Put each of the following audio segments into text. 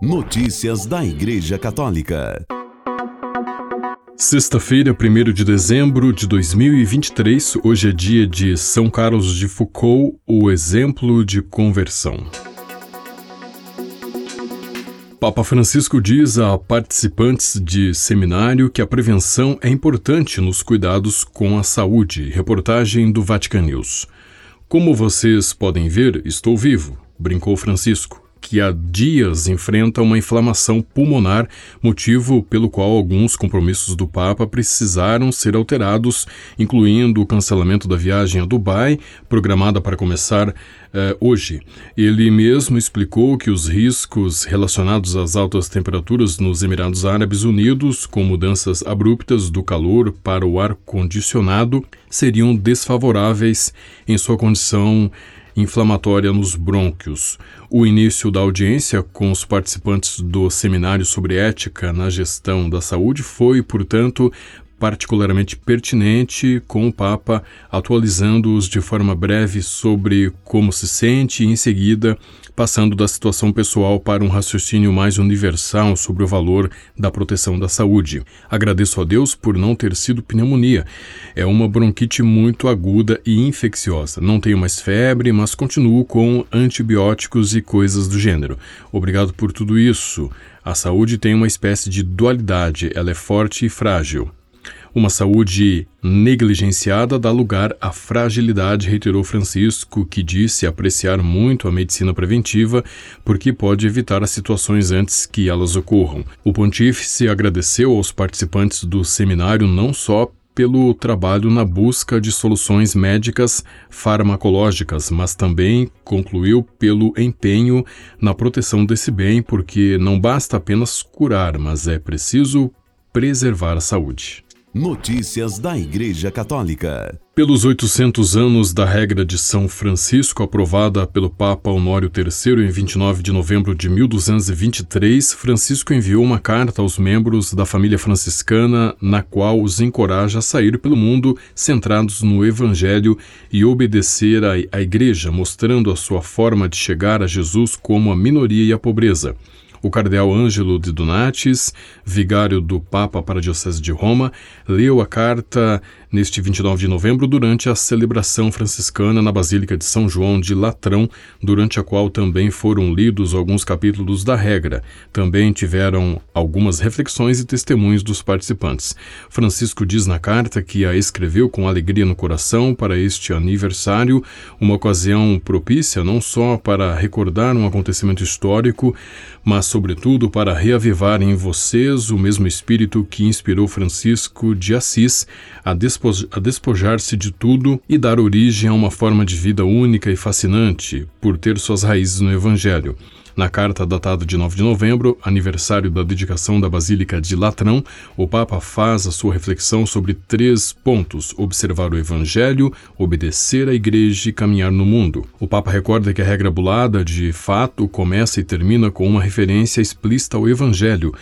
Notícias da Igreja Católica. Sexta-feira, 1 de dezembro de 2023, hoje é dia de São Carlos de Foucault, o exemplo de conversão. Papa Francisco diz a participantes de seminário que a prevenção é importante nos cuidados com a saúde. Reportagem do Vatican News. Como vocês podem ver, estou vivo, brincou Francisco que há dias enfrenta uma inflamação pulmonar, motivo pelo qual alguns compromissos do Papa precisaram ser alterados, incluindo o cancelamento da viagem a Dubai, programada para começar eh, hoje. Ele mesmo explicou que os riscos relacionados às altas temperaturas nos Emirados Árabes Unidos, com mudanças abruptas do calor para o ar condicionado, seriam desfavoráveis em sua condição inflamatória nos brônquios. O início da audiência com os participantes do seminário sobre ética na gestão da saúde foi, portanto, particularmente pertinente, com o Papa atualizando-os de forma breve sobre como se sente e, em seguida, passando da situação pessoal para um raciocínio mais universal sobre o valor da proteção da saúde. Agradeço a Deus por não ter sido pneumonia. É uma bronquite muito aguda e infecciosa. Não tenho mais febre, mas continuo com antibióticos e coisas do gênero. Obrigado por tudo isso. A saúde tem uma espécie de dualidade, ela é forte e frágil. Uma saúde negligenciada dá lugar à fragilidade, reiterou Francisco, que disse apreciar muito a medicina preventiva porque pode evitar as situações antes que elas ocorram. O pontífice agradeceu aos participantes do seminário não só pelo trabalho na busca de soluções médicas farmacológicas, mas também concluiu pelo empenho na proteção desse bem, porque não basta apenas curar, mas é preciso preservar a saúde. Notícias da Igreja Católica. Pelos 800 anos da regra de São Francisco, aprovada pelo Papa Honório III em 29 de novembro de 1223, Francisco enviou uma carta aos membros da família franciscana, na qual os encoraja a sair pelo mundo centrados no Evangelho e obedecer à Igreja, mostrando a sua forma de chegar a Jesus como a minoria e a pobreza. O cardeal Ângelo de Donatis, vigário do Papa para a Diocese de Roma, leu a carta neste 29 de novembro durante a celebração franciscana na Basílica de São João de Latrão, durante a qual também foram lidos alguns capítulos da regra. Também tiveram algumas reflexões e testemunhos dos participantes. Francisco diz na carta que a escreveu com alegria no coração para este aniversário, uma ocasião propícia não só para recordar um acontecimento histórico, mas sobretudo para reavivar em vocês o mesmo espírito que inspirou Francisco de Assis a, despojar-se de tudo e dar origem a uma forma de vida única e fascinante, por ter suas raízes no Evangelho. Na carta datada de 9 de novembro, aniversário da dedicação da Basílica de Latrão, o Papa faz a sua reflexão sobre três pontos: observar o Evangelho, obedecer à Igreja e caminhar no mundo. O Papa recorda que a regra bulada, de fato, começa e termina com uma referência explícita ao Evangelho,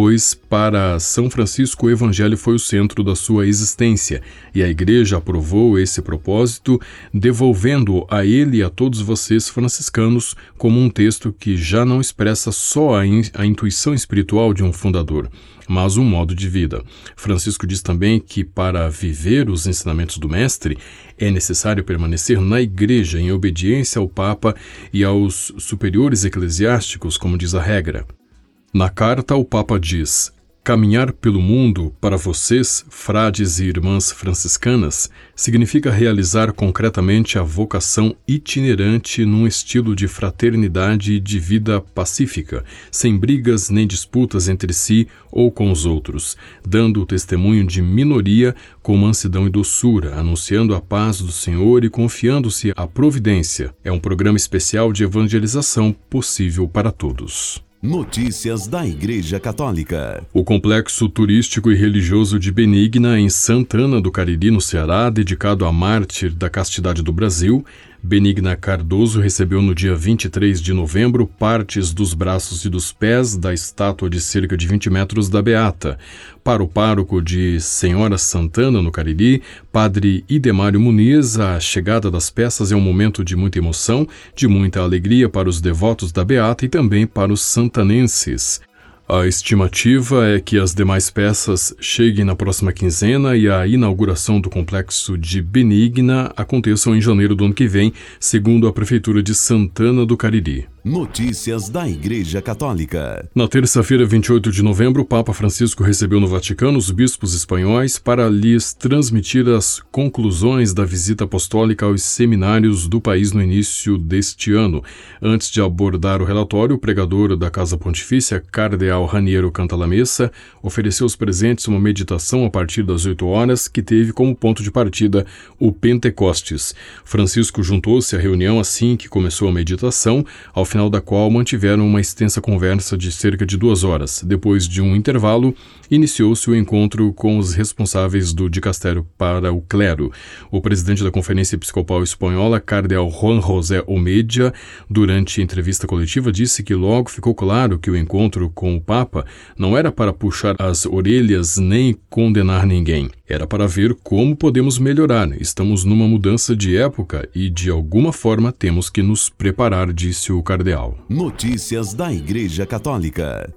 pois para São Francisco o Evangelho foi o centro da sua existência e a Igreja aprovou esse propósito, devolvendo-o a ele e a todos vocês franciscanos como um texto que já não expressa só a, in, a intuição espiritual de um fundador, mas um modo de vida. Francisco diz também que para viver os ensinamentos do Mestre é necessário permanecer na Igreja em obediência ao Papa e aos superiores eclesiásticos, como diz a regra. Na carta, o Papa diz: Caminhar pelo mundo, para vocês, frades e irmãs franciscanas, significa realizar concretamente a vocação itinerante num estilo de fraternidade e de vida pacífica, sem brigas nem disputas entre si ou com os outros, dando o testemunho de minoria com mansidão e doçura, anunciando a paz do Senhor e confiando-se à providência. É um programa especial de evangelização possível para todos. Notícias da Igreja Católica. O complexo turístico e religioso de Benigna, em Santana do Cariri, no Ceará, dedicado à mártir da castidade do Brasil, Benigna Cardoso recebeu no dia 23 de novembro partes dos braços e dos pés da estátua de cerca de 20 metros da Beata. Para o pároco de Senhora Santana, no Cariri, padre Idemário Muniz, a chegada das peças é um momento de muita emoção, de muita alegria para os devotos da Beata e também para os santanenses. A estimativa é que as demais peças cheguem na próxima quinzena e a inauguração do complexo de Benigna aconteça em janeiro do ano que vem, segundo a Prefeitura de Santana do Cariri. Notícias da Igreja Católica. Na terça-feira, 28 de novembro, o Papa Francisco recebeu no Vaticano os bispos espanhóis para lhes transmitir as conclusões da visita apostólica aos seminários do país no início deste ano. Antes de abordar o relatório, o pregador da Casa Pontifícia, Cardeal Raniero Cantalamessa, ofereceu aos presentes uma meditação a partir das 8 horas, que teve como ponto de partida o Pentecostes. Francisco juntou-se à reunião assim que começou a meditação, ao final da qual mantiveram uma extensa conversa de cerca de duas horas. Depois de um intervalo, iniciou-se o encontro com os responsáveis do dicastério para o clero. O presidente da Conferência Episcopal Espanhola, Cardeal Juan José Omedia, durante entrevista coletiva, disse que logo ficou claro que o encontro com o Papa não era para puxar as orelhas nem condenar ninguém. Era para ver como podemos melhorar. Estamos numa mudança de época e, de alguma forma, temos que nos preparar, disse o cardeal. Notícias da Igreja Católica.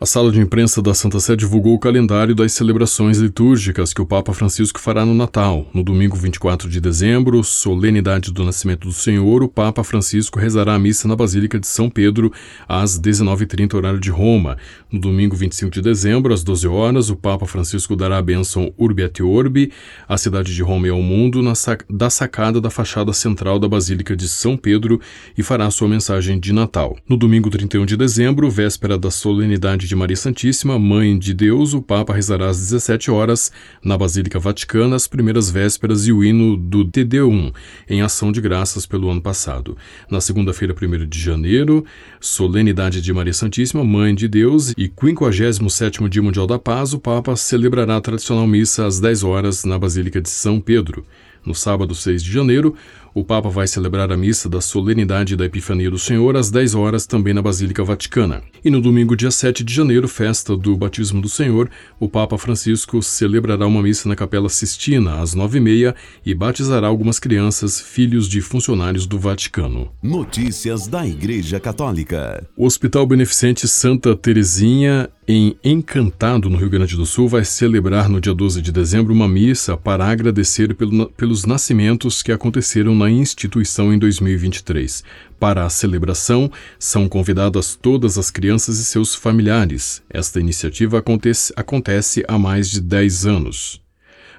A sala de imprensa da Santa Sé divulgou o calendário das celebrações litúrgicas que o Papa Francisco fará no Natal. No domingo 24 de dezembro, solenidade do Nascimento do Senhor, o Papa Francisco rezará a missa na Basílica de São Pedro às 19h30, horário de Roma. No domingo 25 de dezembro, às 12 horas, o Papa Francisco dará a bênção Urbi et Orbi à cidade de Roma e ao mundo na sac da sacada da fachada central da Basílica de São Pedro e fará sua mensagem de Natal. No domingo 31 de dezembro, véspera da solenidade de Maria Santíssima, Mãe de Deus, o Papa rezará às 17 horas na Basílica Vaticana as primeiras vésperas e o hino do TD1, em ação de graças pelo ano passado. Na segunda-feira, 1 de janeiro, solenidade de Maria Santíssima, Mãe de Deus, e 57º Dia Mundial da Paz, o Papa celebrará a tradicional missa às 10 horas na Basílica de São Pedro. No sábado 6 de janeiro, o Papa vai celebrar a missa da solenidade da Epifania do Senhor às 10 horas também na Basílica Vaticana. E no domingo, dia 7 de janeiro, festa do Batismo do Senhor, o Papa Francisco celebrará uma missa na Capela Sistina às 9h30 e batizará algumas crianças, filhos de funcionários do Vaticano. Notícias da Igreja Católica. O Hospital Beneficente Santa Terezinha em Encantado, no Rio Grande do Sul, vai celebrar no dia 12 de dezembro uma missa para agradecer pelo, pelos nascimentos que aconteceram na instituição em 2023. Para a celebração, são convidadas todas as crianças e seus familiares. Esta iniciativa acontece, acontece há mais de 10 anos.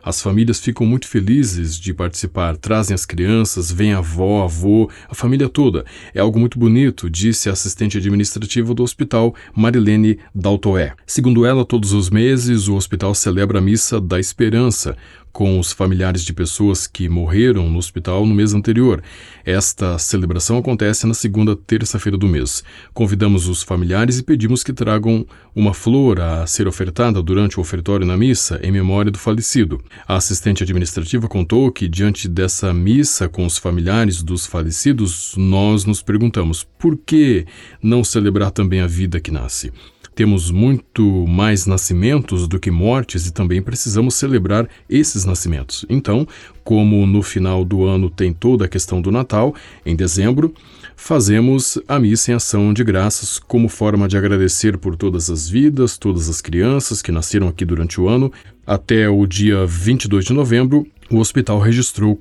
As famílias ficam muito felizes de participar, trazem as crianças, vem a avó, avô, a família toda. É algo muito bonito, disse a assistente administrativa do hospital, Marilene Daltoé. Segundo ela, todos os meses o hospital celebra a Missa da Esperança, com os familiares de pessoas que morreram no hospital no mês anterior. Esta celebração acontece na segunda terça-feira do mês. Convidamos os familiares e pedimos que tragam uma flor a ser ofertada durante o ofertório na missa em memória do falecido. A assistente administrativa contou que, diante dessa missa com os familiares dos falecidos, nós nos perguntamos por que não celebrar também a vida que nasce. Temos muito mais nascimentos do que mortes e também precisamos celebrar esses nascimentos. Então, como no final do ano tem toda a questão do Natal, em dezembro, fazemos a missa em ação de graças como forma de agradecer por todas as vidas, todas as crianças que nasceram aqui durante o ano. Até o dia 22 de novembro, o hospital registrou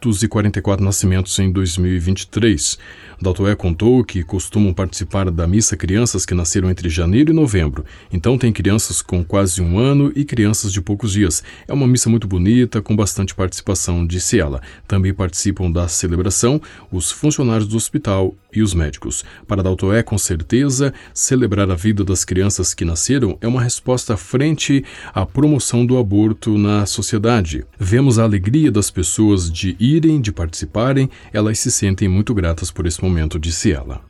444 nascimentos em 2023. Daltoé contou que costumam participar da missa crianças que nasceram entre janeiro e novembro. Então tem crianças com quase um ano e crianças de poucos dias. É uma missa muito bonita, com bastante participação, disse ela. Também participam da celebração os funcionários do hospital e os médicos. Para Daltoé, com certeza, celebrar a vida das crianças que nasceram é uma resposta frente à promoção do aborto na sociedade. Vemos a alegria das pessoas de irem, de participarem, elas se sentem muito gratas por esse momento, disse ela.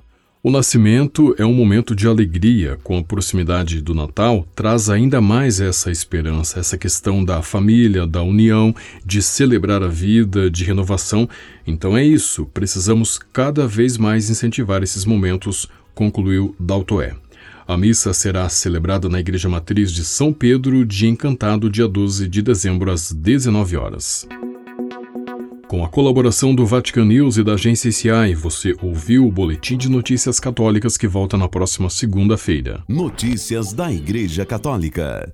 O nascimento é um momento de alegria, com a proximidade do Natal, traz ainda mais essa esperança, essa questão da família, da união, de celebrar a vida, de renovação. Então é isso, precisamos cada vez mais incentivar esses momentos, concluiu Daltoé. A missa será celebrada na Igreja Matriz de São Pedro de Encantado, dia 12 de dezembro, às 19 horas. Com a colaboração do Vatican News e da agência ICI, você ouviu o Boletim de Notícias Católicas que volta na próxima segunda-feira. Notícias da Igreja Católica.